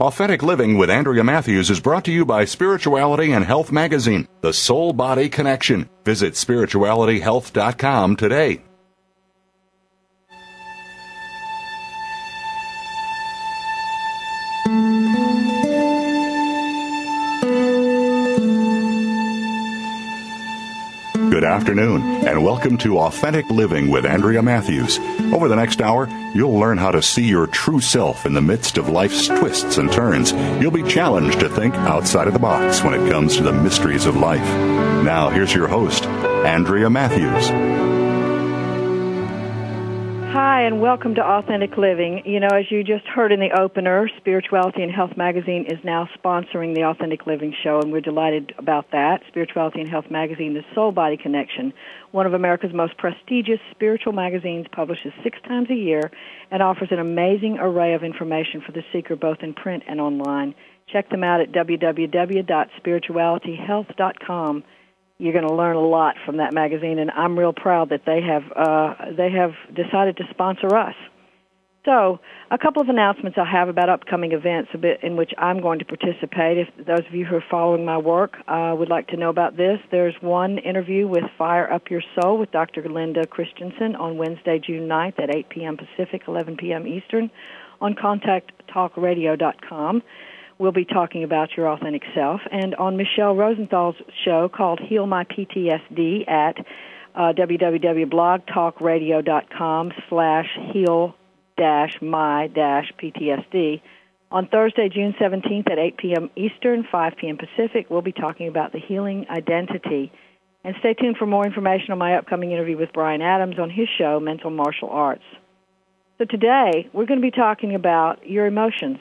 Authentic Living with Andrea Matthews is brought to you by Spirituality and Health Magazine, the soul body connection. Visit spiritualityhealth.com today. Afternoon, and welcome to Authentic Living with Andrea Matthews. Over the next hour, you'll learn how to see your true self in the midst of life's twists and turns. You'll be challenged to think outside of the box when it comes to the mysteries of life. Now, here's your host, Andrea Matthews. Hi, and welcome to Authentic Living. You know, as you just heard in the opener, Spirituality and Health Magazine is now sponsoring the Authentic Living Show, and we're delighted about that. Spirituality and Health Magazine, the Soul Body Connection, one of America's most prestigious spiritual magazines, publishes six times a year and offers an amazing array of information for the seeker both in print and online. Check them out at www.spiritualityhealth.com you're going to learn a lot from that magazine, and I'm real proud that they have uh, they have decided to sponsor us. So, a couple of announcements I have about upcoming events a bit in which I'm going to participate. If those of you who are following my work uh, would like to know about this, there's one interview with Fire Up Your Soul with Dr. Linda Christensen on Wednesday, June 9th at 8 p.m. Pacific, 11 p.m. Eastern on contacttalkradio.com we'll be talking about your authentic self. And on Michelle Rosenthal's show called Heal My PTSD at uh, www.blogtalkradio.com slash heal dash my dash PTSD. On Thursday, June 17th at 8 p.m. Eastern, 5 p.m. Pacific, we'll be talking about the healing identity. And stay tuned for more information on my upcoming interview with Brian Adams on his show, Mental Martial Arts. So today, we're going to be talking about your emotions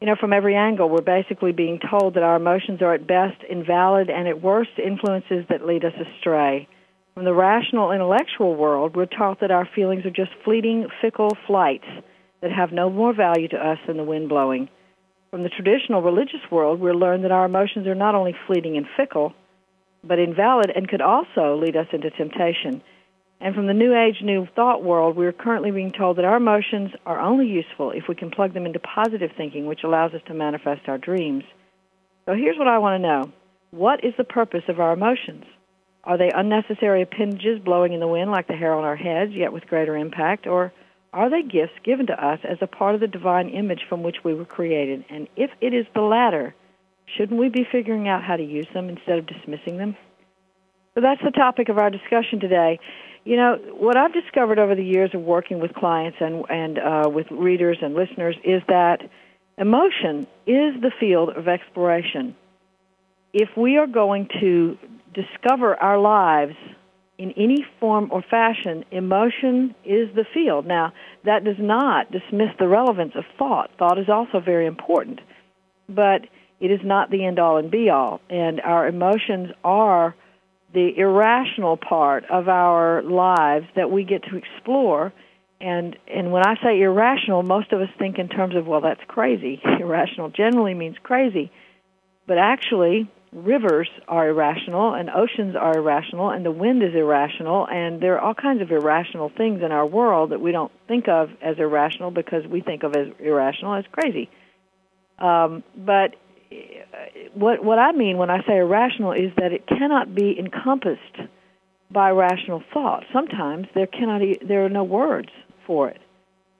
you know, from every angle, we're basically being told that our emotions are at best invalid and at worst influences that lead us astray. From the rational intellectual world, we're taught that our feelings are just fleeting, fickle flights that have no more value to us than the wind blowing. From the traditional religious world, we're learned that our emotions are not only fleeting and fickle, but invalid and could also lead us into temptation. And from the New Age, New Thought world, we're currently being told that our emotions are only useful if we can plug them into positive thinking, which allows us to manifest our dreams. So here's what I want to know What is the purpose of our emotions? Are they unnecessary appendages blowing in the wind like the hair on our heads, yet with greater impact? Or are they gifts given to us as a part of the divine image from which we were created? And if it is the latter, shouldn't we be figuring out how to use them instead of dismissing them? So that's the topic of our discussion today. You know, what I've discovered over the years of working with clients and, and uh, with readers and listeners is that emotion is the field of exploration. If we are going to discover our lives in any form or fashion, emotion is the field. Now, that does not dismiss the relevance of thought. Thought is also very important, but it is not the end all and be all. And our emotions are the irrational part of our lives that we get to explore. And and when I say irrational, most of us think in terms of well, that's crazy. Irrational generally means crazy, but actually, rivers are irrational, and oceans are irrational, and the wind is irrational, and there are all kinds of irrational things in our world that we don't think of as irrational because we think of as irrational as crazy. Um, but what what I mean when I say irrational is that it cannot be encompassed by rational thought. Sometimes there cannot there are no words for it.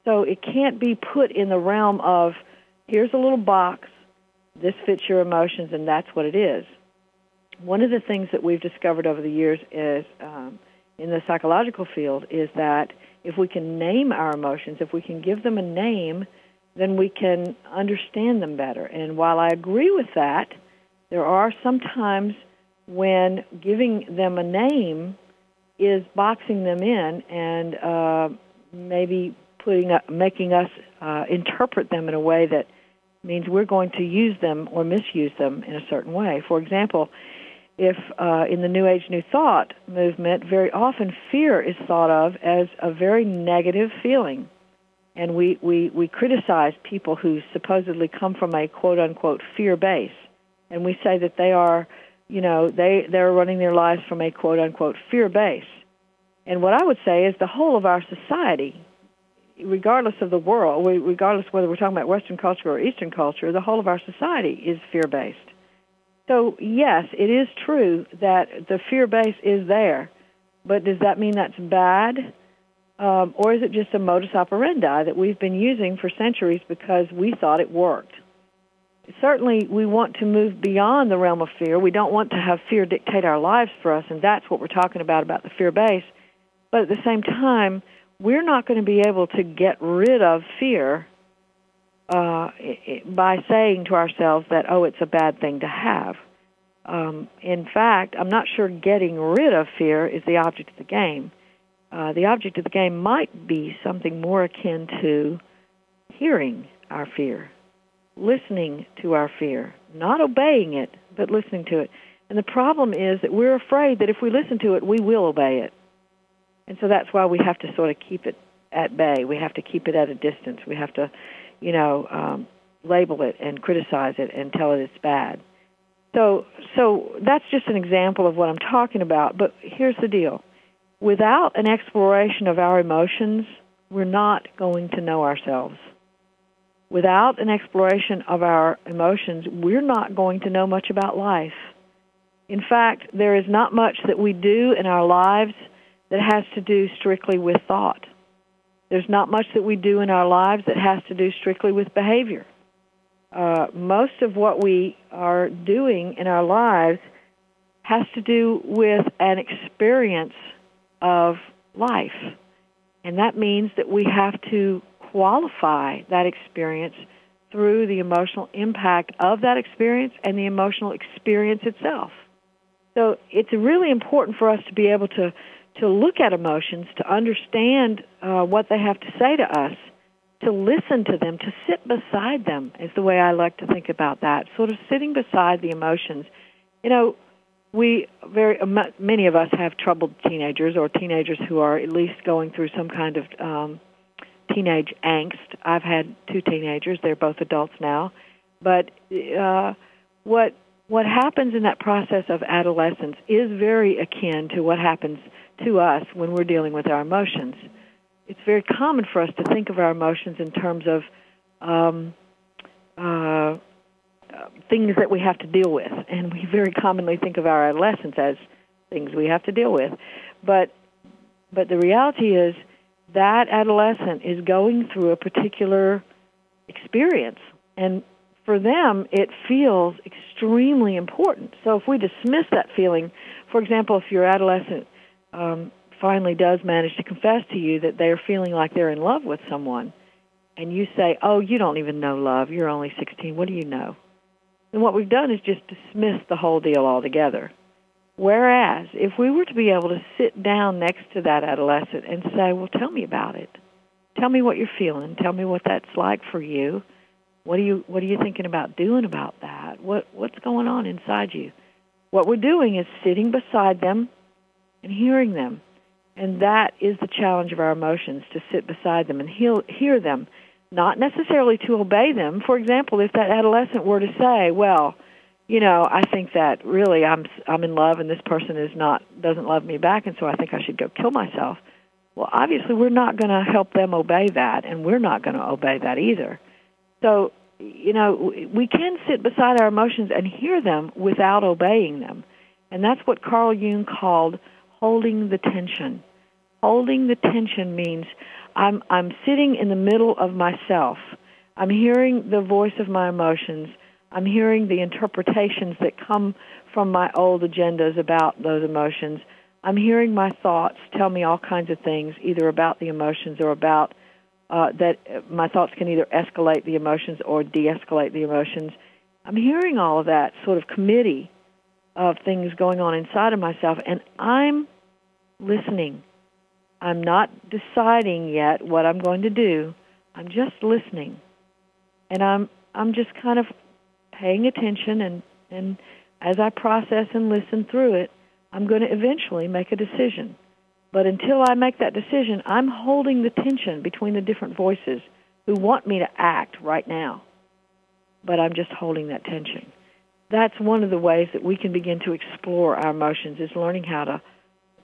So it can't be put in the realm of here's a little box, this fits your emotions, and that's what it is. One of the things that we've discovered over the years is um, in the psychological field is that if we can name our emotions, if we can give them a name, then we can understand them better. And while I agree with that, there are some times when giving them a name is boxing them in and uh, maybe putting up, making us uh, interpret them in a way that means we're going to use them or misuse them in a certain way. For example, if uh, in the New Age New Thought movement, very often fear is thought of as a very negative feeling. And we, we, we criticize people who supposedly come from a quote unquote fear base. And we say that they are, you know, they, they're running their lives from a quote unquote fear base. And what I would say is the whole of our society, regardless of the world, regardless whether we're talking about Western culture or Eastern culture, the whole of our society is fear based. So, yes, it is true that the fear base is there, but does that mean that's bad? Um, or is it just a modus operandi that we've been using for centuries because we thought it worked? Certainly, we want to move beyond the realm of fear. We don't want to have fear dictate our lives for us, and that's what we're talking about about the fear base. But at the same time, we're not going to be able to get rid of fear uh, by saying to ourselves that, oh, it's a bad thing to have. Um, in fact, I'm not sure getting rid of fear is the object of the game. Uh, the object of the game might be something more akin to hearing our fear, listening to our fear, not obeying it, but listening to it. And the problem is that we're afraid that if we listen to it, we will obey it. And so that's why we have to sort of keep it at bay. We have to keep it at a distance. We have to, you know, um, label it and criticize it and tell it it's bad. So, so that's just an example of what I'm talking about. But here's the deal: without an exploration of our emotions, we're not going to know ourselves. Without an exploration of our emotions, we're not going to know much about life. In fact, there is not much that we do in our lives that has to do strictly with thought. There's not much that we do in our lives that has to do strictly with behavior. Uh, most of what we are doing in our lives has to do with an experience of life. And that means that we have to qualify that experience through the emotional impact of that experience and the emotional experience itself. So it's really important for us to be able to to look at emotions, to understand uh, what they have to say to us, to listen to them, to sit beside them is the way I like to think about that. Sort of sitting beside the emotions. You know, we very many of us have troubled teenagers or teenagers who are at least going through some kind of um, teenage angst. I've had two teenagers; they're both adults now. But uh, what what happens in that process of adolescence is very akin to what happens to us when we're dealing with our emotions. It's very common for us to think of our emotions in terms of um, uh, things that we have to deal with, and we very commonly think of our adolescence as things we have to deal with. But but the reality is that adolescent is going through a particular experience, and for them it feels extremely important. So if we dismiss that feeling, for example, if your adolescent um, finally does manage to confess to you that they're feeling like they're in love with someone, and you say, "Oh, you don't even know love. You're only 16. What do you know?" And what we've done is just dismiss the whole deal altogether. Whereas, if we were to be able to sit down next to that adolescent and say, "Well, tell me about it. Tell me what you're feeling. Tell me what that's like for you. What are you What are you thinking about doing about that? What What's going on inside you?" What we're doing is sitting beside them and hearing them. And that is the challenge of our emotions to sit beside them and heal, hear them, not necessarily to obey them. For example, if that adolescent were to say, "Well, you know, I think that really I'm I'm in love and this person is not doesn't love me back and so I think I should go kill myself." Well, obviously we're not going to help them obey that and we're not going to obey that either. So, you know, we can sit beside our emotions and hear them without obeying them. And that's what Carl Jung called holding the tension. Holding the tension means I'm I'm sitting in the middle of myself. I'm hearing the voice of my emotions. I'm hearing the interpretations that come from my old agendas about those emotions. I'm hearing my thoughts tell me all kinds of things, either about the emotions or about uh, that my thoughts can either escalate the emotions or de-escalate the emotions. I'm hearing all of that sort of committee of things going on inside of myself, and I'm listening. I'm not deciding yet what I'm going to do. I'm just listening. And I'm I'm just kind of paying attention and and as I process and listen through it, I'm going to eventually make a decision. But until I make that decision, I'm holding the tension between the different voices who want me to act right now. But I'm just holding that tension. That's one of the ways that we can begin to explore our emotions is learning how to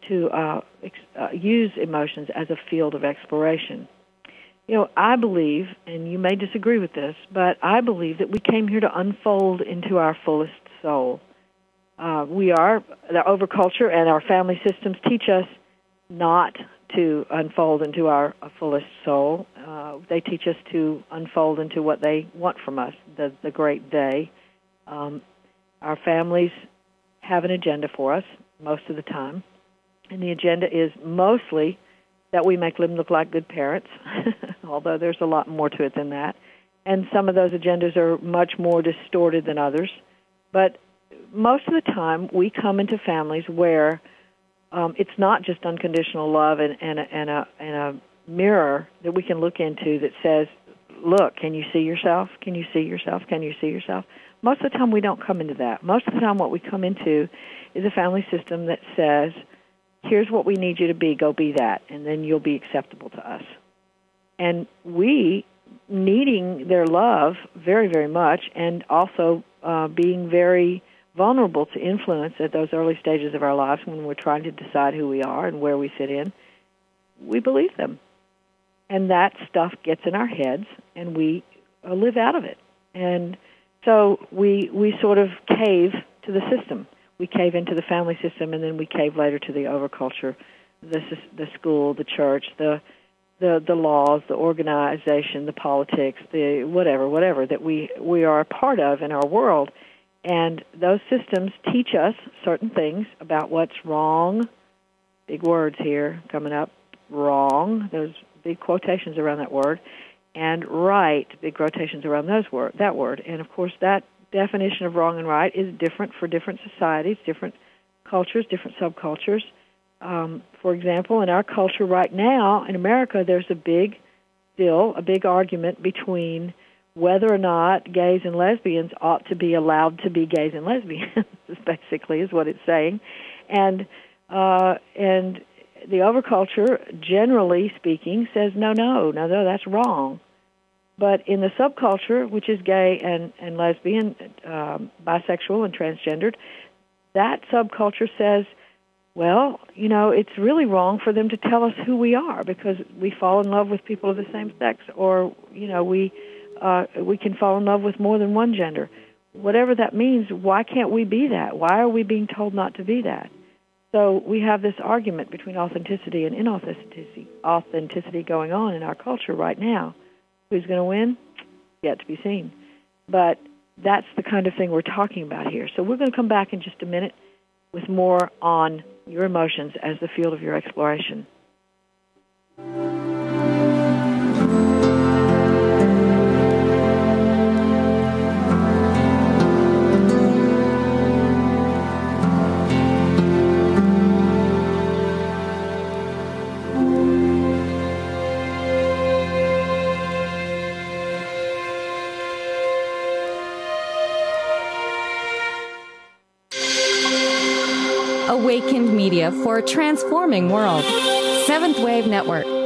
to uh, ex- uh, use emotions as a field of exploration. You know, I believe, and you may disagree with this, but I believe that we came here to unfold into our fullest soul. Uh, we are the overculture and our family systems teach us not to unfold into our fullest soul. Uh, they teach us to unfold into what they want from us, the, the great day. Um, our families have an agenda for us most of the time, and the agenda is mostly that we make them look like good parents, although there's a lot more to it than that. And some of those agendas are much more distorted than others. But most of the time, we come into families where um, it's not just unconditional love and, and, a, and, a, and a mirror that we can look into that says, look, can you see yourself? Can you see yourself? Can you see yourself? Most of the time, we don't come into that. Most of the time, what we come into is a family system that says, here's what we need you to be, go be that, and then you'll be acceptable to us. And we, needing their love very, very much, and also uh, being very vulnerable to influence at those early stages of our lives when we're trying to decide who we are and where we fit in, we believe them. And that stuff gets in our heads and we uh, live out of it. And so we we sort of cave to the system. We cave into the family system and then we cave later to the overculture, the the school, the church, the the the laws, the organization, the politics, the whatever, whatever that we we are a part of in our world and those systems teach us certain things about what's wrong. Big words here coming up. Wrong. Those big quotations around that word. And right. Big quotations around those word that word. And of course that definition of wrong and right is different for different societies, different cultures, different subcultures. Um, for example, in our culture right now in America, there's a big, still a big argument between whether or not gays and lesbians ought to be allowed to be gays and lesbians basically is what it's saying and uh and the overculture generally speaking says no no no no that's wrong but in the subculture which is gay and and lesbian um bisexual and transgendered that subculture says well, you know, it's really wrong for them to tell us who we are because we fall in love with people of the same sex or, you know, we uh, we can fall in love with more than one gender. Whatever that means, why can't we be that? Why are we being told not to be that? So we have this argument between authenticity and inauthenticity, authenticity going on in our culture right now. Who's going to win? Yet to be seen. But that's the kind of thing we're talking about here. So we're going to come back in just a minute with more on your emotions as the field of your exploration. Media for a transforming world. Seventh Wave Network.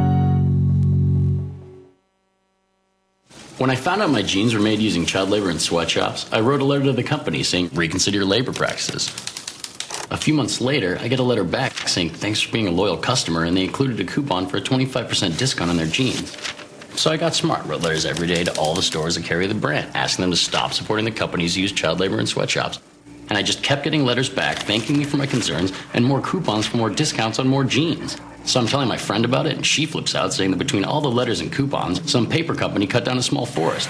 When I found out my jeans were made using child labor in sweatshops, I wrote a letter to the company saying, reconsider your labor practices. A few months later, I get a letter back saying, thanks for being a loyal customer, and they included a coupon for a 25% discount on their jeans. So I got smart, wrote letters every day to all the stores that carry the brand, asking them to stop supporting the companies who use child labor in sweatshops. And I just kept getting letters back thanking me for my concerns and more coupons for more discounts on more jeans. So I'm telling my friend about it, and she flips out, saying that between all the letters and coupons, some paper company cut down a small forest,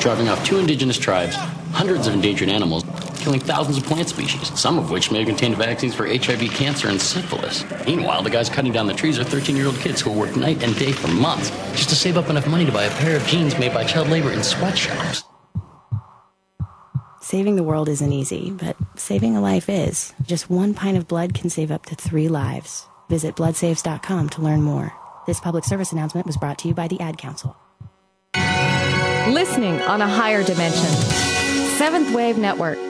driving off two indigenous tribes, hundreds of endangered animals, killing thousands of plant species, some of which may have contained vaccines for HIV, cancer, and syphilis. Meanwhile, the guys cutting down the trees are 13 year old kids who work night and day for months just to save up enough money to buy a pair of jeans made by child labor in sweatshops. Saving the world isn't easy, but saving a life is. Just one pint of blood can save up to three lives. Visit bloodsaves.com to learn more. This public service announcement was brought to you by the Ad Council. Listening on a higher dimension. Seventh Wave Network.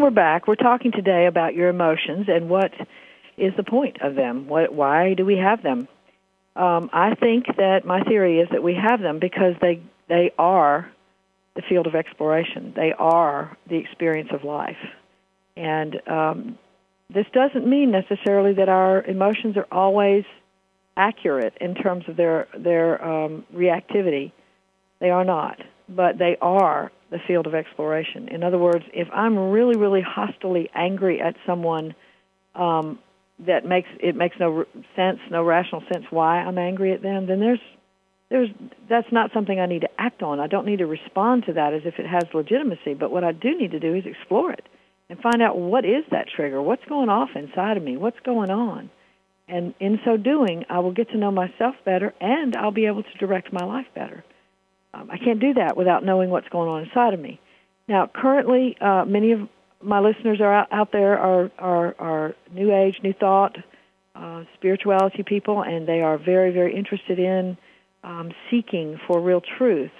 And we're back. We're talking today about your emotions and what is the point of them. What, why do we have them? Um, I think that my theory is that we have them because they they are the field of exploration. They are the experience of life, and um, this doesn't mean necessarily that our emotions are always accurate in terms of their their um, reactivity. They are not, but they are the field of exploration. In other words, if I'm really, really hostily angry at someone, um, that makes it makes no sense, no rational sense why I'm angry at them, then there's there's that's not something I need to act on. I don't need to respond to that as if it has legitimacy. But what I do need to do is explore it and find out what is that trigger, what's going off inside of me, what's going on. And in so doing, I will get to know myself better and I'll be able to direct my life better. Um, I can't do that without knowing what's going on inside of me. Now, currently, uh, many of my listeners are out, out there are, are are New Age, New Thought, uh, spirituality people, and they are very very interested in um, seeking for real truth.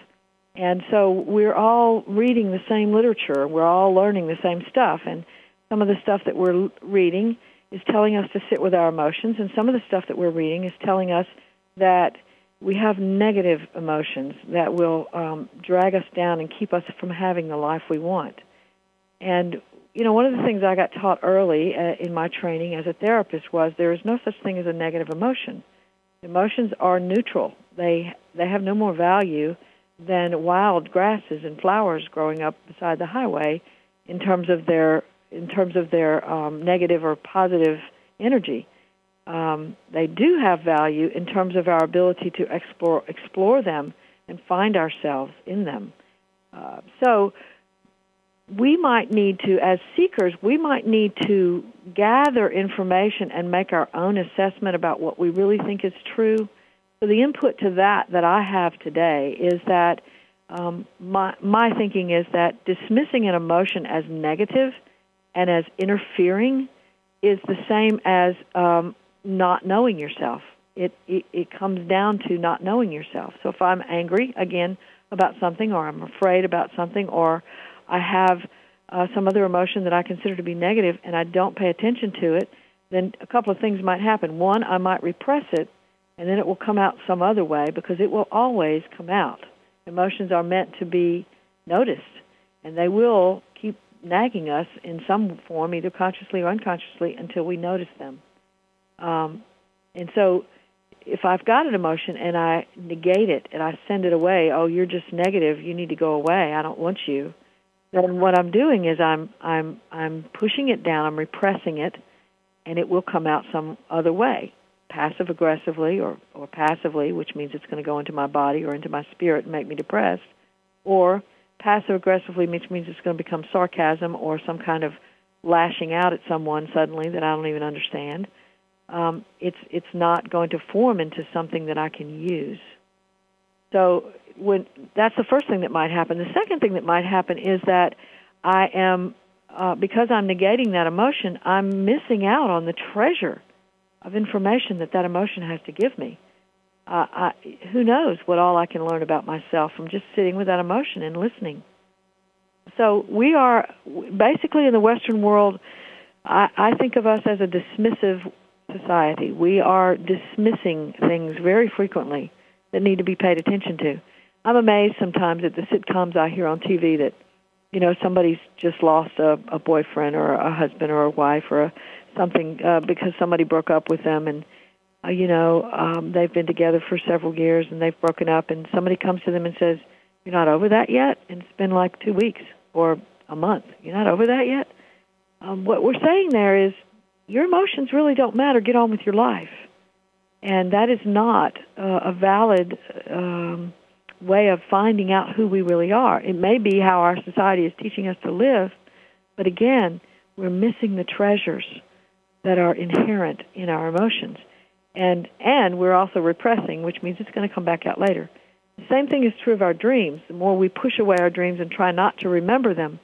And so we're all reading the same literature. We're all learning the same stuff, and some of the stuff that we're reading is telling us to sit with our emotions, and some of the stuff that we're reading is telling us that we have negative emotions that will um, drag us down and keep us from having the life we want. And you know, one of the things I got taught early uh, in my training as a therapist was there is no such thing as a negative emotion. Emotions are neutral. They they have no more value than wild grasses and flowers growing up beside the highway in terms of their in terms of their um, negative or positive energy um, they do have value in terms of our ability to explore explore them and find ourselves in them. Uh, so we might need to, as seekers, we might need to gather information and make our own assessment about what we really think is true. So the input to that that I have today is that um, my my thinking is that dismissing an emotion as negative and as interfering is the same as um, not knowing yourself. It, it it comes down to not knowing yourself. So if I'm angry again about something, or I'm afraid about something, or I have uh, some other emotion that I consider to be negative, and I don't pay attention to it, then a couple of things might happen. One, I might repress it, and then it will come out some other way because it will always come out. Emotions are meant to be noticed, and they will keep nagging us in some form, either consciously or unconsciously, until we notice them. Um, and so if I've got an emotion and I negate it and I send it away, oh, you're just negative, you need to go away, I don't want you. Then what I'm doing is I'm I'm I'm pushing it down, I'm repressing it, and it will come out some other way, passive aggressively or or passively, which means it's going to go into my body or into my spirit and make me depressed, or passive aggressively, which means it's going to become sarcasm or some kind of lashing out at someone suddenly that I don't even understand um, it's it's not going to form into something that I can use. So when that's the first thing that might happen. The second thing that might happen is that I am uh, because I'm negating that emotion, I'm missing out on the treasure of information that that emotion has to give me. Uh, I, who knows what all I can learn about myself from just sitting with that emotion and listening. So we are basically in the Western world. I, I think of us as a dismissive society. We are dismissing things very frequently that need to be paid attention to. I'm amazed sometimes at the sitcoms I hear on TV that, you know, somebody's just lost a, a boyfriend or a husband or a wife or a, something uh, because somebody broke up with them and, uh, you know, um, they've been together for several years and they've broken up and somebody comes to them and says, "You're not over that yet," and it's been like two weeks or a month. You're not over that yet. Um, what we're saying there is your emotions really don't matter. Get on with your life. And that is not uh, a valid um, way of finding out who we really are. It may be how our society is teaching us to live, but again, we're missing the treasures that are inherent in our emotions. And and we're also repressing, which means it's going to come back out later. The same thing is true of our dreams. The more we push away our dreams and try not to remember them,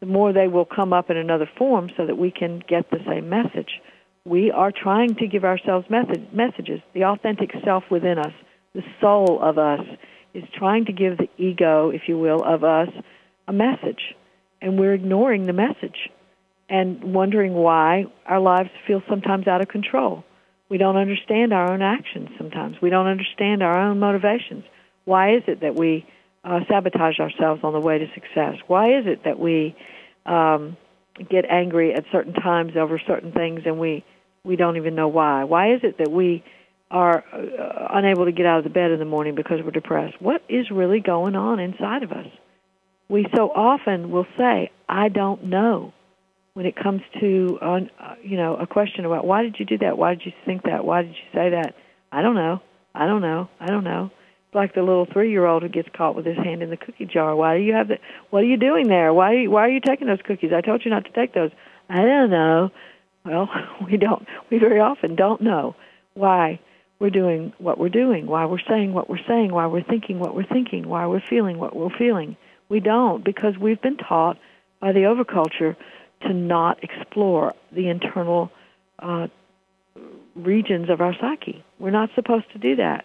the more they will come up in another form so that we can get the same message. We are trying to give ourselves method, messages. The authentic self within us, the soul of us, is trying to give the ego, if you will, of us a message. And we're ignoring the message and wondering why our lives feel sometimes out of control. We don't understand our own actions sometimes. We don't understand our own motivations. Why is it that we uh, sabotage ourselves on the way to success? Why is it that we um, get angry at certain times over certain things and we we don't even know why? Why is it that we are uh, unable to get out of the bed in the morning because we're depressed? What is really going on inside of us? We so often will say, "I don't know." When it comes to, uh, you know, a question about why did you do that? Why did you think that? Why did you say that? I don't know. I don't know. I don't know like the little three-year-old who gets caught with his hand in the cookie jar. Why do you have the? What are you doing there? Why? Why are you taking those cookies? I told you not to take those. I don't know. Well, we don't. We very often don't know why we're doing what we're doing, why we're saying what we're saying, why we're thinking what we're thinking, why we're feeling what we're feeling. We don't because we've been taught by the overculture to not explore the internal uh, regions of our psyche. We're not supposed to do that.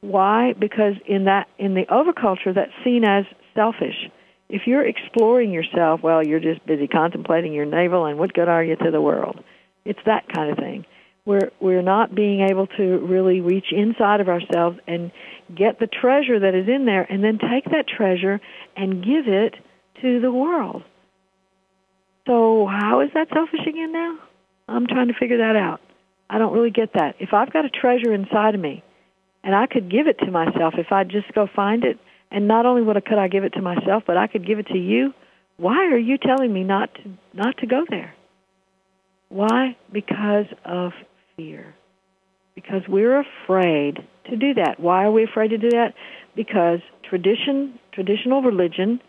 Why? Because in that in the overculture that's seen as selfish. If you're exploring yourself, well, you're just busy contemplating your navel and what good are you to the world? It's that kind of thing. We're we're not being able to really reach inside of ourselves and get the treasure that is in there and then take that treasure and give it to the world. So how is that selfish again now? I'm trying to figure that out. I don't really get that. If I've got a treasure inside of me and I could give it to myself if I'd just go find it. And not only would I, could I give it to myself, but I could give it to you. Why are you telling me not to not to go there? Why? Because of fear. Because we're afraid to do that. Why are we afraid to do that? Because tradition, traditional religion,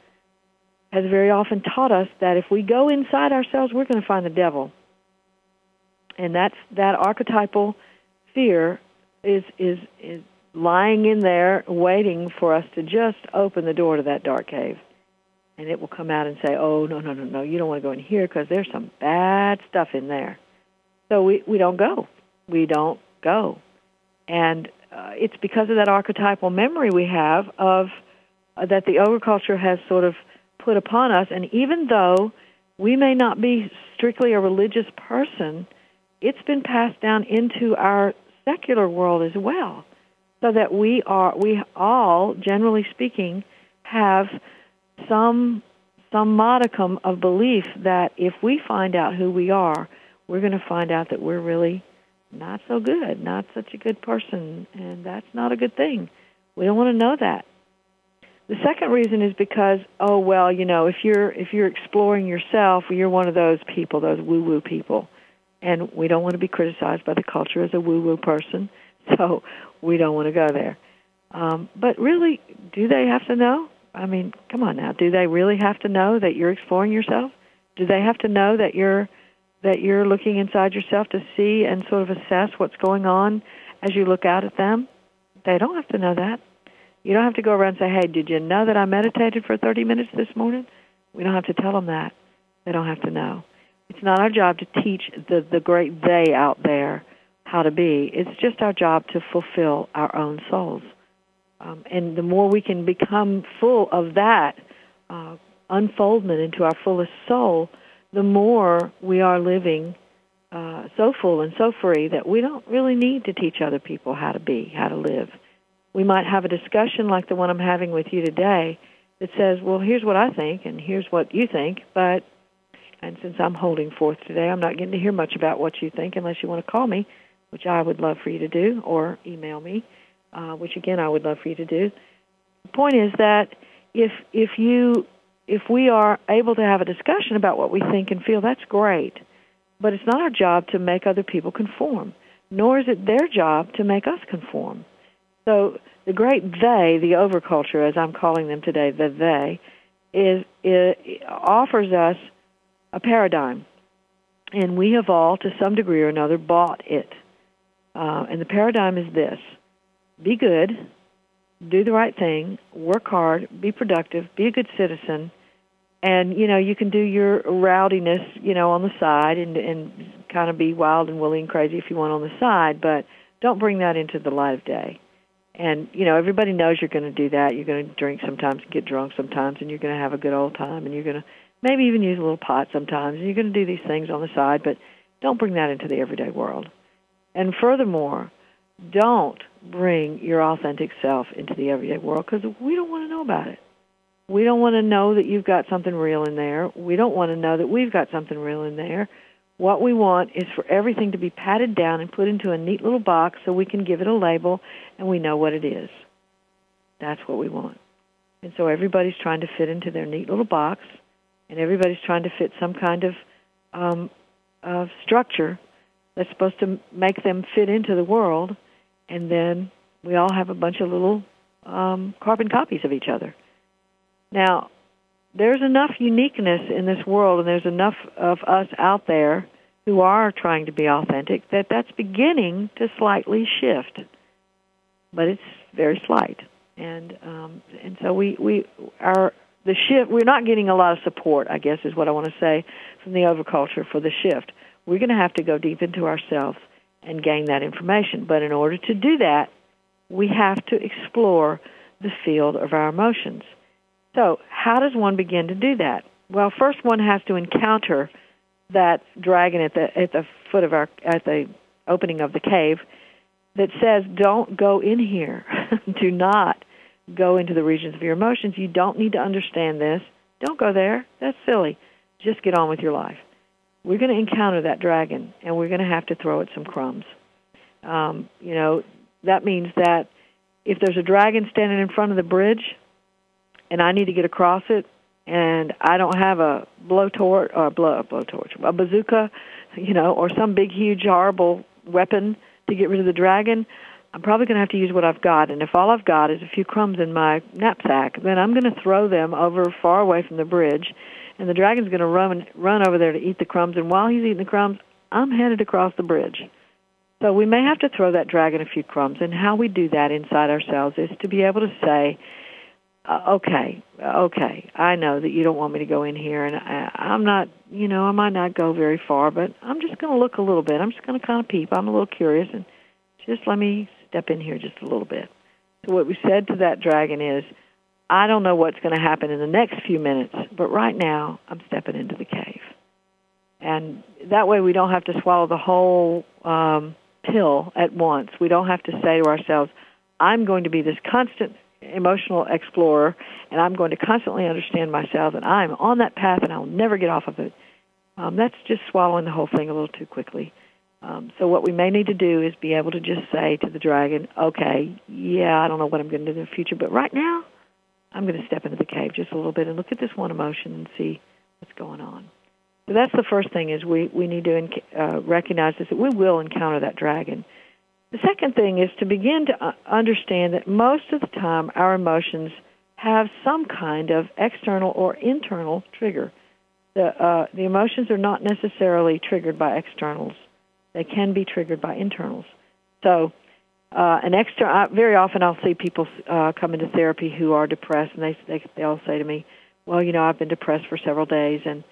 has very often taught us that if we go inside ourselves, we're going to find the devil. And that's that archetypal fear is is is lying in there waiting for us to just open the door to that dark cave. And it will come out and say, "Oh, no, no, no, no, you don't want to go in here because there's some bad stuff in there." So we we don't go. We don't go. And uh, it's because of that archetypal memory we have of uh, that the overculture has sort of put upon us and even though we may not be strictly a religious person, it's been passed down into our secular world as well, so that we are we all, generally speaking, have some some modicum of belief that if we find out who we are, we're going to find out that we're really not so good, not such a good person, and that's not a good thing. We don't want to know that. The second reason is because, oh well, you know, if you're if you're exploring yourself, you're one of those people, those woo-woo people and we don't want to be criticized by the culture as a woo-woo person, so we don't want to go there. Um, but really, do they have to know? I mean, come on now. Do they really have to know that you're exploring yourself? Do they have to know that you're that you're looking inside yourself to see and sort of assess what's going on as you look out at them? They don't have to know that. You don't have to go around and say, "Hey, did you know that I meditated for 30 minutes this morning?" We don't have to tell them that. They don't have to know. It's not our job to teach the, the great they out there how to be. It's just our job to fulfill our own souls. Um, and the more we can become full of that uh, unfoldment into our fullest soul, the more we are living uh, so full and so free that we don't really need to teach other people how to be, how to live. We might have a discussion like the one I'm having with you today that says, well, here's what I think and here's what you think, but, and since I'm holding forth today, I'm not getting to hear much about what you think unless you want to call me, which I would love for you to do, or email me, uh, which again I would love for you to do. The point is that if if you if we are able to have a discussion about what we think and feel, that's great. But it's not our job to make other people conform, nor is it their job to make us conform. So the great they, the overculture, as I'm calling them today, the they, is, is offers us a paradigm, and we have all, to some degree or another, bought it. Uh, and the paradigm is this: be good, do the right thing, work hard, be productive, be a good citizen, and you know you can do your rowdiness you know on the side and and kind of be wild and woolly and crazy if you want on the side but don't bring that into the light of day. And you know everybody knows you're going to do that. You're going to drink sometimes get drunk sometimes and you're going to have a good old time and you're going to maybe even use a little pot sometimes you're going to do these things on the side but don't bring that into the everyday world and furthermore don't bring your authentic self into the everyday world because we don't want to know about it we don't want to know that you've got something real in there. We don't want to know that we've got something real in there. What we want is for everything to be patted down and put into a neat little box so we can give it a label and we know what it is. That's what we want. And so everybody's trying to fit into their neat little box, and everybody's trying to fit some kind of um, of structure that's supposed to make them fit into the world, and then we all have a bunch of little um, carbon copies of each other. Now, there's enough uniqueness in this world, and there's enough of us out there who are trying to be authentic that that's beginning to slightly shift, but it's very slight. And um, and so we we are the shift. We're not getting a lot of support. I guess is what I want to say from the overculture for the shift. We're going to have to go deep into ourselves and gain that information. But in order to do that, we have to explore the field of our emotions. So, how does one begin to do that? Well, first one has to encounter that dragon at the at the foot of our at the opening of the cave that says, "Don't go in here. do not go into the regions of your emotions. You don't need to understand this. Don't go there. That's silly. Just get on with your life." We're going to encounter that dragon, and we're going to have to throw it some crumbs. Um, you know, that means that if there's a dragon standing in front of the bridge, and I need to get across it, and I don't have a blowtorch or a blow a blowtorch, a bazooka, you know, or some big, huge, horrible weapon to get rid of the dragon, I'm probably going to have to use what I've got. And if all I've got is a few crumbs in my knapsack, then I'm going to throw them over far away from the bridge, and the dragon's going to run run over there to eat the crumbs. And while he's eating the crumbs, I'm headed across the bridge. So we may have to throw that dragon a few crumbs. And how we do that inside ourselves is to be able to say, uh, okay, okay, I know that you don't want me to go in here, and I, I'm not, you know, I might not go very far, but I'm just going to look a little bit. I'm just going to kind of peep. I'm a little curious, and just let me step in here just a little bit. So what we said to that dragon is, I don't know what's going to happen in the next few minutes, but right now I'm stepping into the cave. And that way we don't have to swallow the whole um, pill at once. We don't have to say to ourselves, I'm going to be this constant emotional explorer, and I'm going to constantly understand myself, and I'm on that path, and I'll never get off of it. Um, that's just swallowing the whole thing a little too quickly. Um, so what we may need to do is be able to just say to the dragon, okay, yeah, I don't know what I'm going to do in the future, but right now, I'm going to step into the cave just a little bit and look at this one emotion and see what's going on. So that's the first thing is we, we need to uh, recognize this, that we will encounter that dragon. The second thing is to begin to uh, understand that most of the time our emotions have some kind of external or internal trigger. The, uh, the emotions are not necessarily triggered by externals. They can be triggered by internals. So, uh, an extra. Uh, very often, I'll see people uh, come into therapy who are depressed, and they, they they'll say to me, "Well, you know, I've been depressed for several days, and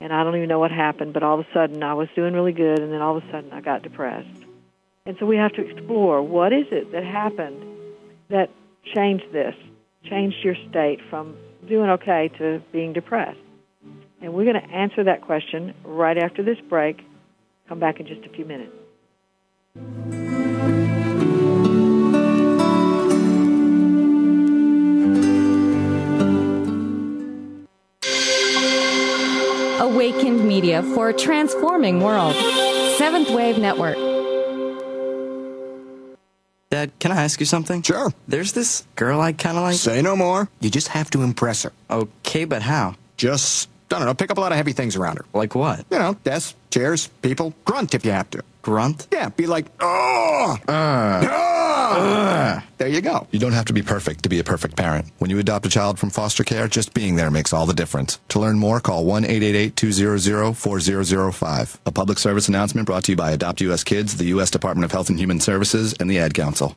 and I don't even know what happened, but all of a sudden I was doing really good, and then all of a sudden I got depressed. And so we have to explore what is it that happened that changed this, changed your state from doing okay to being depressed. And we're going to answer that question right after this break. Come back in just a few minutes. Awakened Media for a transforming world. Seventh Wave Network. Dad, can I ask you something? Sure. There's this girl I kind of like. Say no more. You just have to impress her. Okay, but how? Just, I don't know, pick up a lot of heavy things around her. Like what? You know, desks, chairs, people. Grunt if you have to. Grunt? Yeah, be like, oh! Uh. There you go. You don't have to be perfect to be a perfect parent. When you adopt a child from foster care, just being there makes all the difference. To learn more, call 1 888 200 4005. A public service announcement brought to you by Adopt US Kids, the U.S. Department of Health and Human Services, and the Ad Council.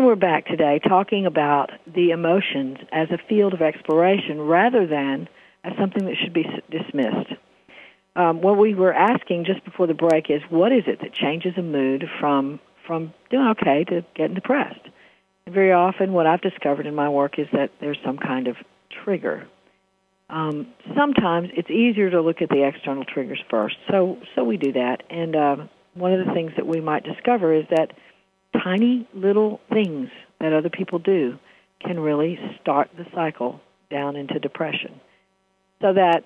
We're back today talking about the emotions as a field of exploration rather than as something that should be dismissed. Um, what we were asking just before the break is what is it that changes a mood from from doing okay to getting depressed? And very often, what I've discovered in my work is that there's some kind of trigger. Um, sometimes it's easier to look at the external triggers first, so so we do that. And uh, one of the things that we might discover is that tiny little things that other people do can really start the cycle down into depression. So that,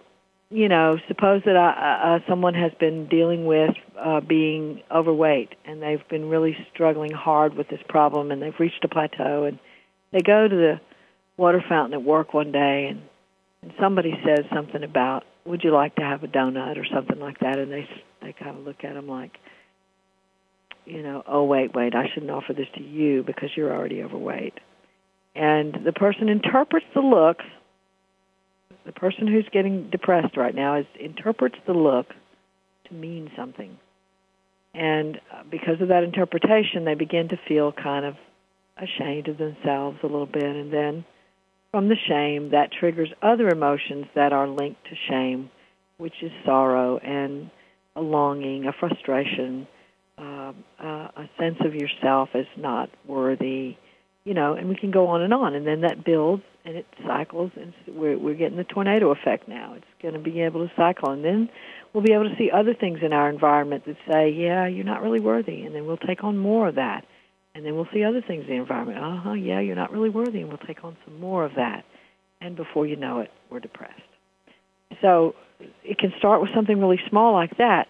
you know, suppose that uh, uh, someone has been dealing with uh, being overweight and they've been really struggling hard with this problem and they've reached a plateau and they go to the water fountain at work one day and, and somebody says something about, would you like to have a donut or something like that? And they, they kind of look at them like, you know, oh, wait, wait, I shouldn't offer this to you because you're already overweight. And the person interprets the look, the person who's getting depressed right now is interprets the look to mean something. And uh, because of that interpretation, they begin to feel kind of ashamed of themselves a little bit. And then from the shame, that triggers other emotions that are linked to shame, which is sorrow and a longing, a frustration, uh, a sense of yourself as not worthy, you know, and we can go on and on, and then that builds and it cycles, and we're we're getting the tornado effect now. It's going to be able to cycle, and then we'll be able to see other things in our environment that say, yeah, you're not really worthy, and then we'll take on more of that, and then we'll see other things in the environment. Uh huh, yeah, you're not really worthy, and we'll take on some more of that, and before you know it, we're depressed. So it can start with something really small like that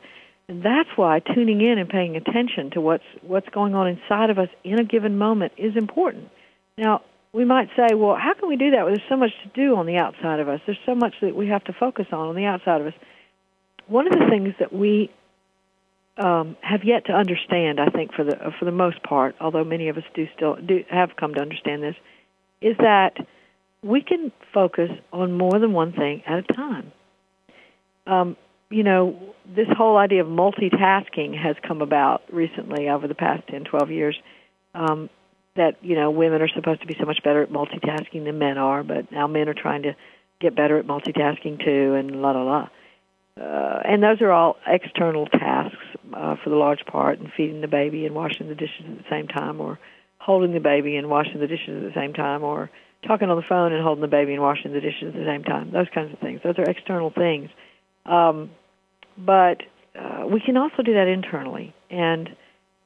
that's why tuning in and paying attention to what's what's going on inside of us in a given moment is important. Now, we might say, well, how can we do that? Well, there's so much to do on the outside of us. There's so much that we have to focus on on the outside of us. One of the things that we um, have yet to understand, I think, for the for the most part, although many of us do still do have come to understand this, is that we can focus on more than one thing at a time. Um, you know, this whole idea of multitasking has come about recently over the past 10, 12 years. Um, that, you know, women are supposed to be so much better at multitasking than men are, but now men are trying to get better at multitasking too, and la la la. uh, and those are all external tasks uh, for the large part, and feeding the baby and washing the dishes at the same time, or holding the baby and washing the dishes at the same time, or talking on the phone and holding the baby and washing the dishes at the same time. Those kinds of things. Those are external things. Um, but uh, we can also do that internally. And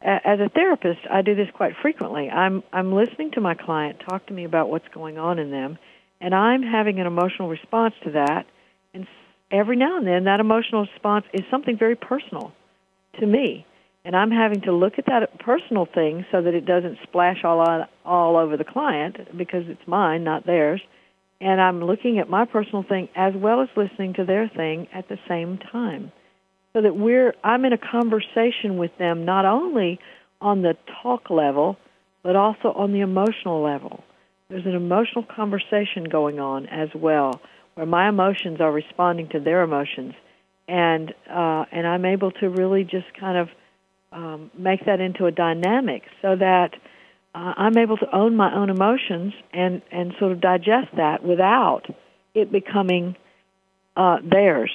as a therapist, I do this quite frequently. I'm I'm listening to my client talk to me about what's going on in them, and I'm having an emotional response to that. And every now and then, that emotional response is something very personal to me, and I'm having to look at that personal thing so that it doesn't splash all on, all over the client because it's mine, not theirs. And I'm looking at my personal thing as well as listening to their thing at the same time so that we're I'm in a conversation with them not only on the talk level but also on the emotional level. There's an emotional conversation going on as well where my emotions are responding to their emotions and uh, and I'm able to really just kind of um, make that into a dynamic so that uh, I'm able to own my own emotions and and sort of digest that without it becoming uh, theirs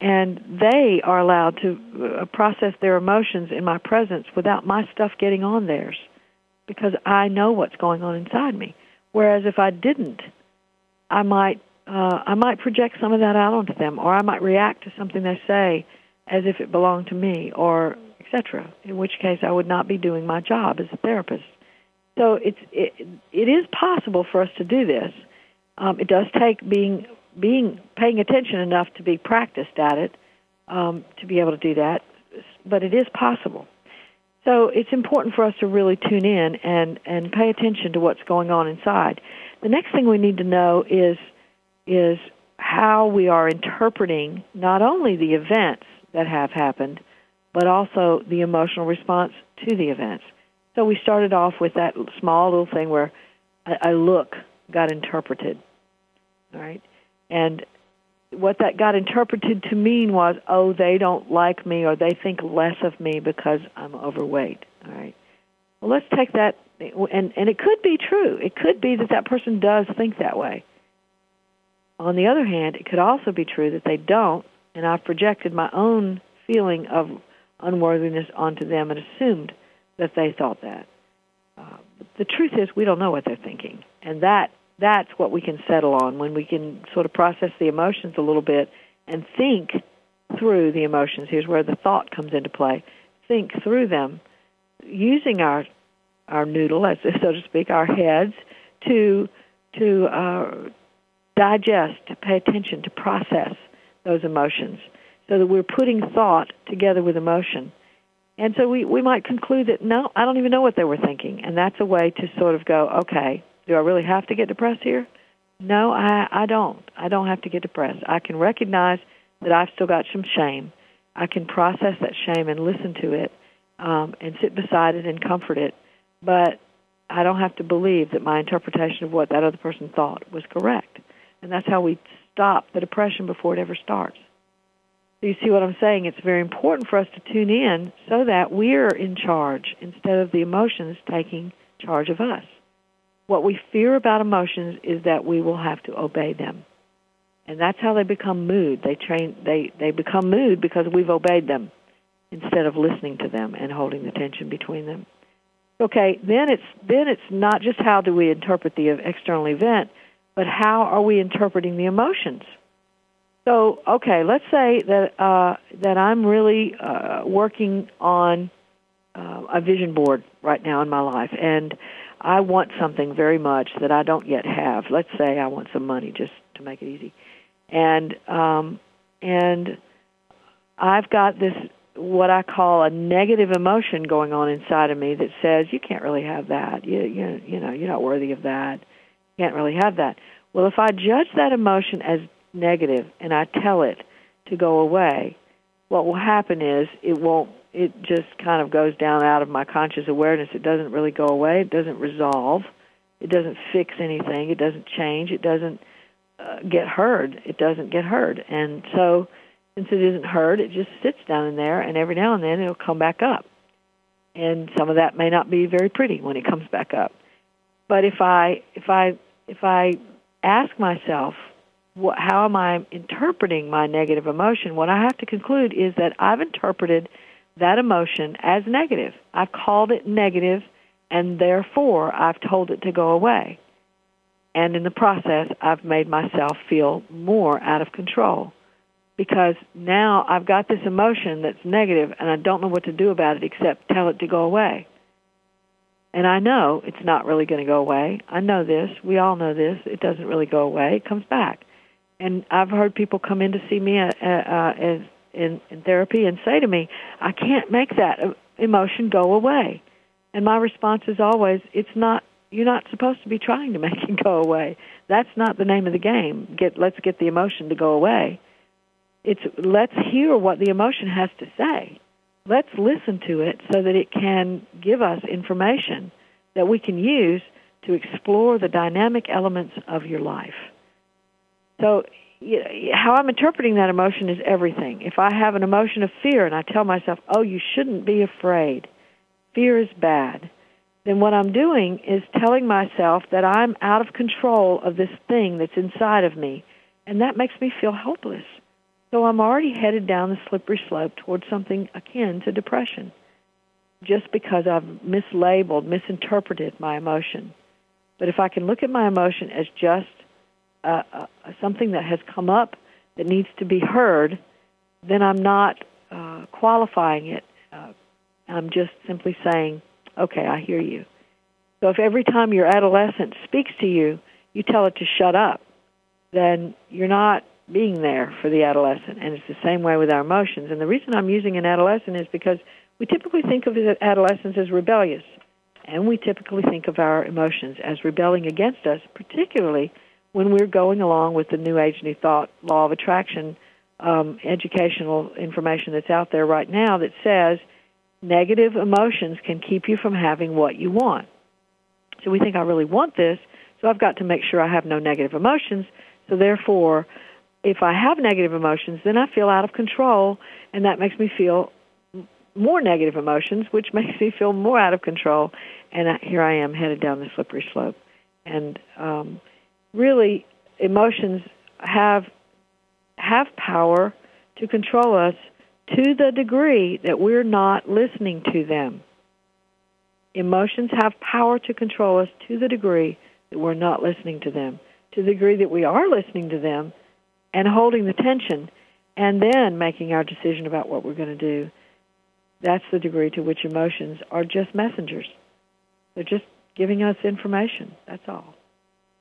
and they are allowed to uh, process their emotions in my presence without my stuff getting on theirs because I know what's going on inside me. Whereas if I didn't, I might uh, I might project some of that out onto them, or I might react to something they say as if it belonged to me, or etc. In which case, I would not be doing my job as a therapist. So it's it, it is possible for us to do this. Um, it does take being being paying attention enough to be practiced at it um, to be able to do that, but it is possible. So it's important for us to really tune in and and pay attention to what's going on inside. The next thing we need to know is is how we are interpreting not only the events that have happened, but also the emotional response to the events. So we started off with that small little thing where a, a look got interpreted, all right, and what that got interpreted to mean was, oh, they don't like me or they think less of me because I'm overweight. All right. Well, let's take that, and and it could be true. It could be that that person does think that way. On the other hand, it could also be true that they don't, and I've projected my own feeling of unworthiness onto them and assumed that they thought that. Uh, the truth is, we don't know what they're thinking, and that that's what we can settle on when we can sort of process the emotions a little bit and think through the emotions. Here's where the thought comes into play. Think through them using our our noodle, as so to speak, our heads to to uh, digest, to pay attention, to process those emotions, so that we're putting thought together with emotion. And so we, we might conclude that no, I don't even know what they were thinking, and that's a way to sort of go, okay, do I really have to get depressed here? No, I, I don't. I don't have to get depressed. I can recognize that I've still got some shame. I can process that shame and listen to it um, and sit beside it and comfort it. But I don't have to believe that my interpretation of what that other person thought was correct. And that's how we stop the depression before it ever starts. So you see what I'm saying? It's very important for us to tune in so that we're in charge instead of the emotions taking charge of us. What we fear about emotions is that we will have to obey them. And that's how they become mood. They train they, they become mood because we've obeyed them instead of listening to them and holding the tension between them. Okay, then it's then it's not just how do we interpret the external event, but how are we interpreting the emotions? So, okay, let's say that uh, that I'm really uh, working on uh, a vision board right now in my life, and I want something very much that I don't yet have. Let's say I want some money, just to make it easy, and um, and I've got this what I call a negative emotion going on inside of me that says you can't really have that. You you you know you're not worthy of that. You can't really have that. Well, if I judge that emotion as negative and I tell it to go away, what will happen is it won't. It just kind of goes down out of my conscious awareness. It doesn't really go away. It doesn't resolve. It doesn't fix anything. It doesn't change. It doesn't uh, get heard. It doesn't get heard. And so, since it isn't heard, it just sits down in there, and every now and then it'll come back up. And some of that may not be very pretty when it comes back up. But if I if I if I ask myself what, how am I interpreting my negative emotion? What I have to conclude is that I've interpreted that emotion as negative. I've called it negative, and therefore I've told it to go away. And in the process, I've made myself feel more out of control because now I've got this emotion that's negative and I don't know what to do about it except tell it to go away. And I know it's not really going to go away. I know this. We all know this. It doesn't really go away. It comes back. And I've heard people come in to see me uh, uh, as in, in therapy and say to me, I can't make that uh, emotion go away. And my response is always, it's not, you're not supposed to be trying to make it go away. That's not the name of the game. Get, let's get the emotion to go away. It's let's hear what the emotion has to say. Let's listen to it so that it can give us information that we can use to explore the dynamic elements of your life. So you know, how I'm interpreting that emotion is everything. If I have an emotion of fear and I tell myself, oh, you shouldn't be afraid, fear is bad, then what I'm doing is telling myself that I'm out of control of this thing that's inside of me, and that makes me feel helpless. So I'm already headed down the slippery slope towards something akin to depression just because I've mislabeled, misinterpreted my emotion. But if I can look at my emotion as just uh, uh, something that has come up that needs to be heard, then I'm not uh, qualifying it. Uh, I'm just simply saying, okay, I hear you. So if every time your adolescent speaks to you, you tell it to shut up, then you're not being there for the adolescent. And it's the same way with our emotions. And the reason I'm using an adolescent is because we typically think of adolescents as rebellious. And we typically think of our emotions as rebelling against us, particularly when we're going along with the New Age New Thought Law of Attraction um, educational information that's out there right now that says negative emotions can keep you from having what you want. So we think, I really want this, so I've got to make sure I have no negative emotions. So therefore, if I have negative emotions, then I feel out of control, and that makes me feel more negative emotions, which makes me feel more out of control. And I, here I am headed down the slippery slope. And um, really emotions have have power to control us to the degree that we're not listening to them. Emotions have power to control us to the degree that we're not listening to them. To the degree that we are listening to them and holding the tension and then making our decision about what we're going to do, that's the degree to which emotions are just messengers. They're just giving us information. That's all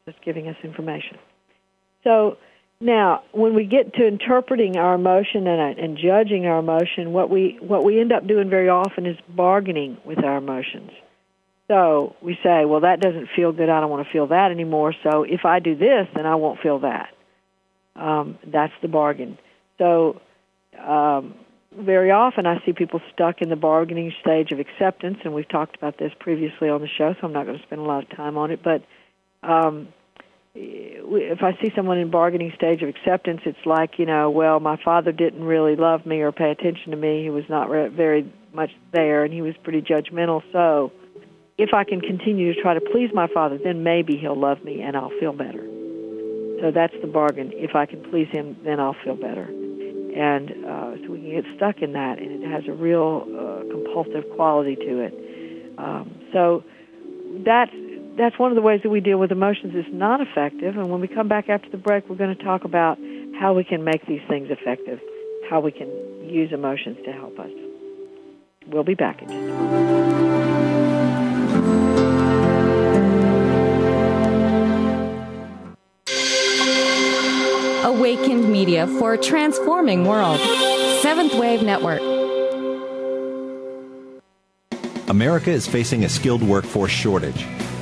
just giving us information. So now, when we get to interpreting our emotion and, and judging our emotion, what we what we end up doing very often is bargaining with our emotions. So we say, well, that doesn't feel good. I don't want to feel that anymore. So if I do this, then I won't feel that. Um, that's the bargain. So um, very often I see people stuck in the bargaining stage of acceptance, and we've talked about this previously on the show, so I'm not going to spend a lot of time on it. But um, if I see someone in bargaining stage of acceptance, it's like you know, well, my father didn't really love me or pay attention to me. He was not re- very much there, and he was pretty judgmental. So, if I can continue to try to please my father, then maybe he'll love me and I'll feel better. So that's the bargain. If I can please him, then I'll feel better. And uh, so we can get stuck in that, and it has a real uh, compulsive quality to it. Um, so that's that's one of the ways that we deal with emotions is not effective. And when we come back after the break, we're going to talk about how we can make these things effective, how we can use emotions to help us. We'll be back in just a moment. Awakened Media for a transforming world. Seventh Wave Network. America is facing a skilled workforce shortage.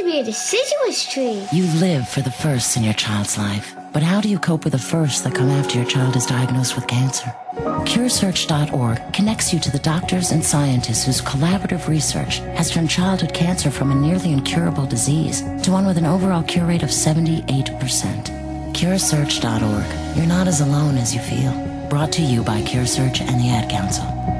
to be a deciduous tree. You live for the firsts in your child's life. But how do you cope with the firsts that come after your child is diagnosed with cancer? CureSearch.org connects you to the doctors and scientists whose collaborative research has turned childhood cancer from a nearly incurable disease to one with an overall cure rate of 78%. CureSearch.org. You're not as alone as you feel. Brought to you by CureSearch and the Ad Council.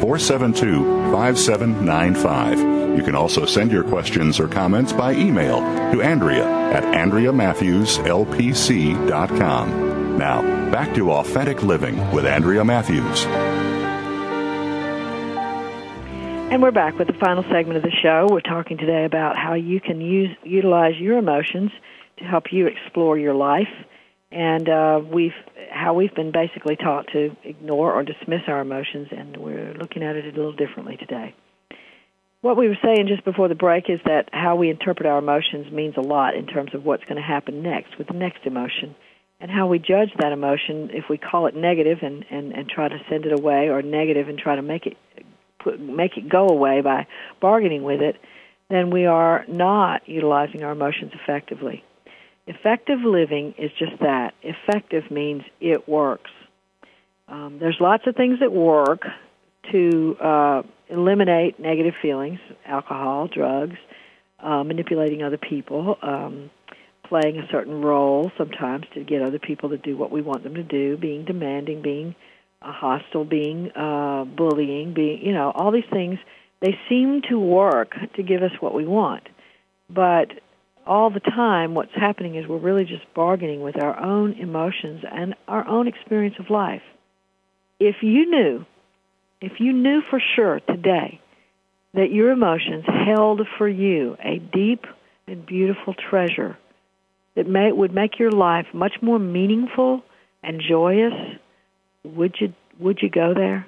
472 5795. You can also send your questions or comments by email to Andrea at AndreaMatthewsLPC.com. Now, back to Authentic Living with Andrea Matthews. And we're back with the final segment of the show. We're talking today about how you can use utilize your emotions to help you explore your life, and uh, we've how we've been basically taught to ignore or dismiss our emotions, and we're looking at it a little differently today. What we were saying just before the break is that how we interpret our emotions means a lot in terms of what's going to happen next with the next emotion. And how we judge that emotion, if we call it negative and, and, and try to send it away, or negative and try to make it put, make it go away by bargaining with it, then we are not utilizing our emotions effectively. Effective living is just that. Effective means it works. Um, there's lots of things that work to uh, eliminate negative feelings alcohol, drugs, uh, manipulating other people, um, playing a certain role sometimes to get other people to do what we want them to do, being demanding, being uh, hostile, being uh, bullying, being you know all these things. They seem to work to give us what we want, but all the time, what's happening is we're really just bargaining with our own emotions and our own experience of life. If you knew, if you knew for sure today that your emotions held for you a deep and beautiful treasure that may, would make your life much more meaningful and joyous, would you would you go there?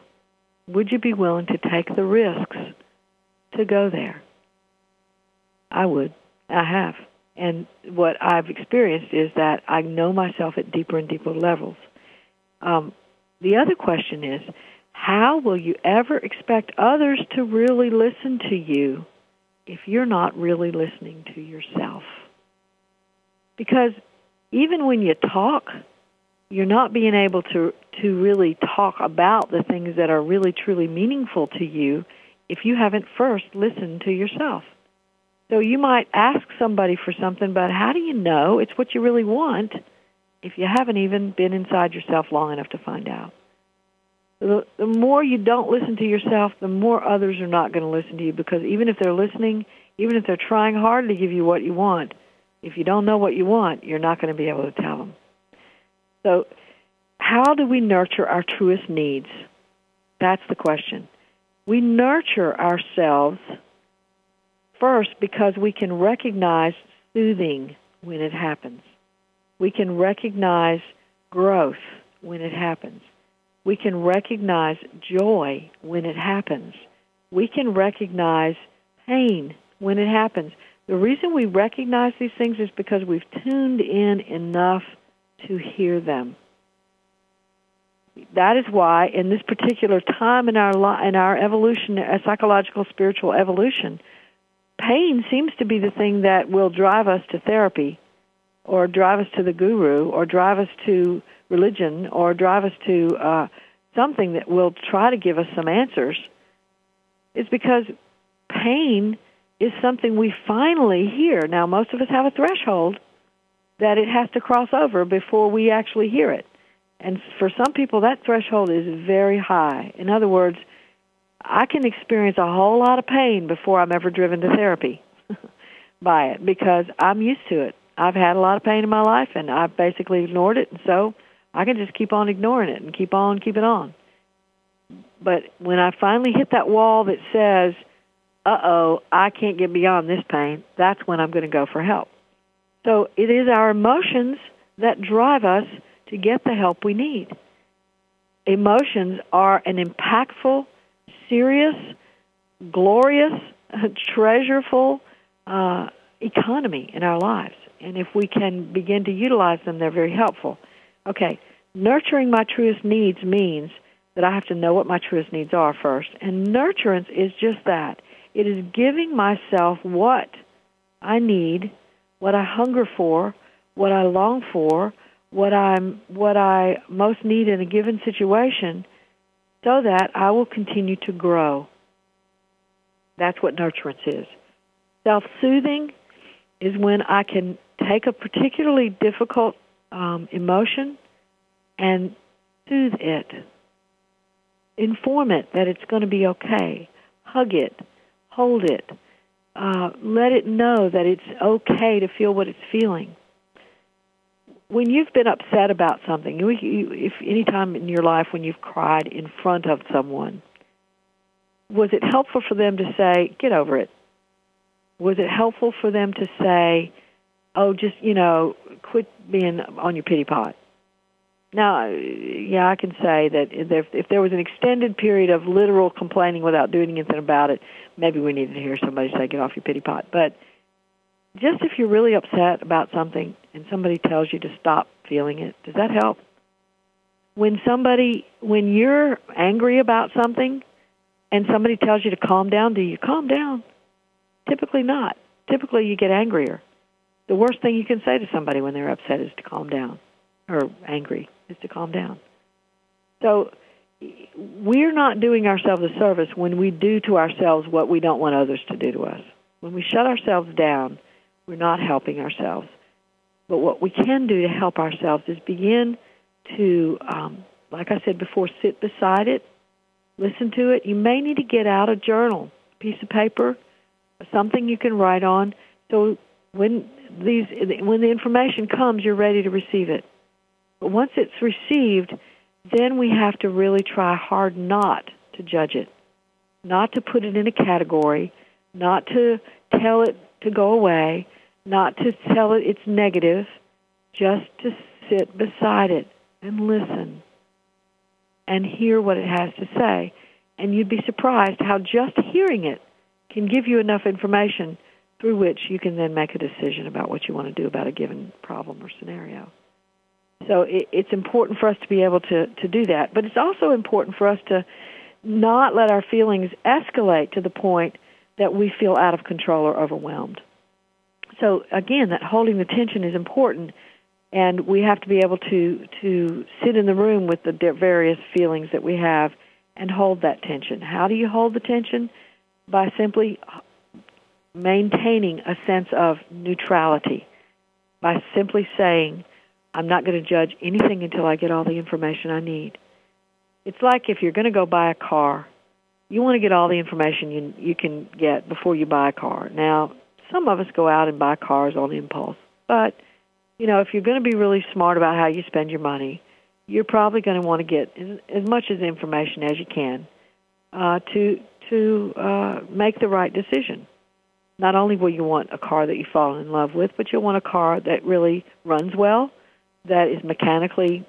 Would you be willing to take the risks to go there? I would. I have. And what I've experienced is that I know myself at deeper and deeper levels. Um, the other question is, how will you ever expect others to really listen to you if you're not really listening to yourself? Because even when you talk, you're not being able to to really talk about the things that are really truly meaningful to you if you haven't first listened to yourself. So you might ask somebody for something, but how do you know it's what you really want if you haven't even been inside yourself long enough to find out? The, more you don't listen to yourself, the more others are not going to listen to you because even if they're listening, even if they're trying hard to give you what you want, if you don't know what you want, you're not going to be able to tell them. So, how do we nurture our truest needs? That's the question. We nurture ourselves first because we can recognize soothing when it happens. We can recognize growth when it happens. We can recognize joy when it happens. We can recognize pain when it happens. The reason we recognize these things is because we've tuned in enough to hear them. That is why, in this particular time in our in our evolution, a psychological spiritual evolution, pain seems to be the thing that will drive us to therapy or drive us to the guru or drive us to religion or drive us to uh, something that will try to give us some answers is because pain is something we finally hear. Now, most of us have a threshold that it has to cross over before we actually hear it. And for some people, that threshold is very high. In other words, I can experience a whole lot of pain before I'm ever driven to therapy by it because I'm used to it. I've had a lot of pain in my life and I've basically ignored it, and so I can just keep on ignoring it and keep on keeping on. But when I finally hit that wall that says, uh oh, I can't get beyond this pain, that's when I'm going to go for help. So it is our emotions that drive us to get the help we need. Emotions are an impactful, serious, glorious, treasureful uh, economy in our lives. And if we can begin to utilize them, they're very helpful. Okay, nurturing my truest needs means that I have to know what my truest needs are first. And nurturance is just that it is giving myself what I need, what I hunger for, what I long for, what I'm what I most need in a given situation so that I will continue to grow. That's what nurturance is. Self-soothing is when I can take a particularly difficult um, emotion and soothe it. Inform it that it's going to be okay. Hug it. Hold it. Uh, let it know that it's okay to feel what it's feeling. When you've been upset about something, if any time in your life when you've cried in front of someone, was it helpful for them to say, "Get over it"? Was it helpful for them to say, "Oh, just you know, quit being on your pity pot"? Now, yeah, I can say that if, if there was an extended period of literal complaining without doing anything about it, maybe we needed to hear somebody say, "Get off your pity pot." But just if you're really upset about something and somebody tells you to stop feeling it, does that help? When somebody, when you're angry about something, and somebody tells you to calm down, do you calm down? Typically not. Typically, you get angrier. The worst thing you can say to somebody when they're upset is to calm down or angry is to calm down. So we're not doing ourselves a service when we do to ourselves what we don't want others to do to us. When we shut ourselves down, we're not helping ourselves. But what we can do to help ourselves is begin to, um, like I said before, sit beside it, listen to it. You may need to get out a journal, piece of paper, something you can write on. So when these, when the information comes, you're ready to receive it. But once it's received, then we have to really try hard not to judge it, not to put it in a category, not to tell it to go away, not to tell it it's negative, just to sit beside it and listen and hear what it has to say. And you'd be surprised how just hearing it can give you enough information through which you can then make a decision about what you want to do about a given problem or scenario. So it, it's important for us to be able to, to do that. But it's also important for us to not let our feelings escalate to the point that we feel out of control or overwhelmed. So again, that holding the tension is important, and we have to be able to to sit in the room with the various feelings that we have and hold that tension. How do you hold the tension? By simply maintaining a sense of neutrality. By simply saying, I'm not going to judge anything until I get all the information I need. It's like if you're going to go buy a car, you want to get all the information you you can get before you buy a car. Now, some of us go out and buy cars on impulse, but you know, if you're going to be really smart about how you spend your money, you're probably going to want to get as, much as information as you can uh, to to uh, make the right decision. Not only will you want a car that you fall in love with, but you'll want a car that really runs well, that is mechanically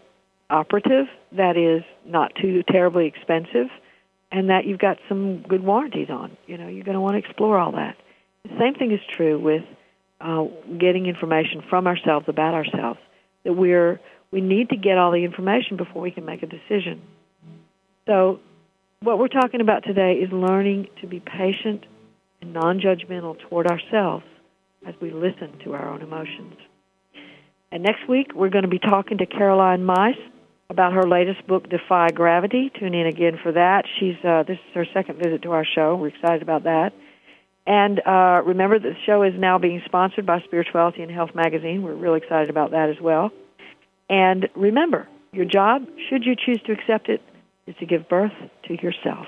operative, that is not too terribly expensive, and that you've got some good warranties on. You know, you're going to want to explore all that. The same thing is true with uh, getting information from ourselves about ourselves. That we're we need to get all the information before we can make a decision. So, what we're talking about today is learning to be patient and non-judgmental toward ourselves as we listen to our own emotions. And next week, we're going to be talking to Caroline Myss about her latest book, Defy Gravity. Tune in again for that. She's uh, this is her second visit to our show. We're excited about that. And uh, remember, the show is now being sponsored by Spirituality and Health magazine. We're really excited about that as well. And remember, your job, should you choose to accept it, is to give birth to yourself.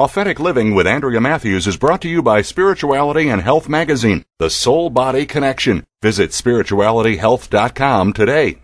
Authentic Living with Andrea Matthews is brought to you by Spirituality and Health Magazine, the Soul Body Connection. Visit spiritualityhealth.com today.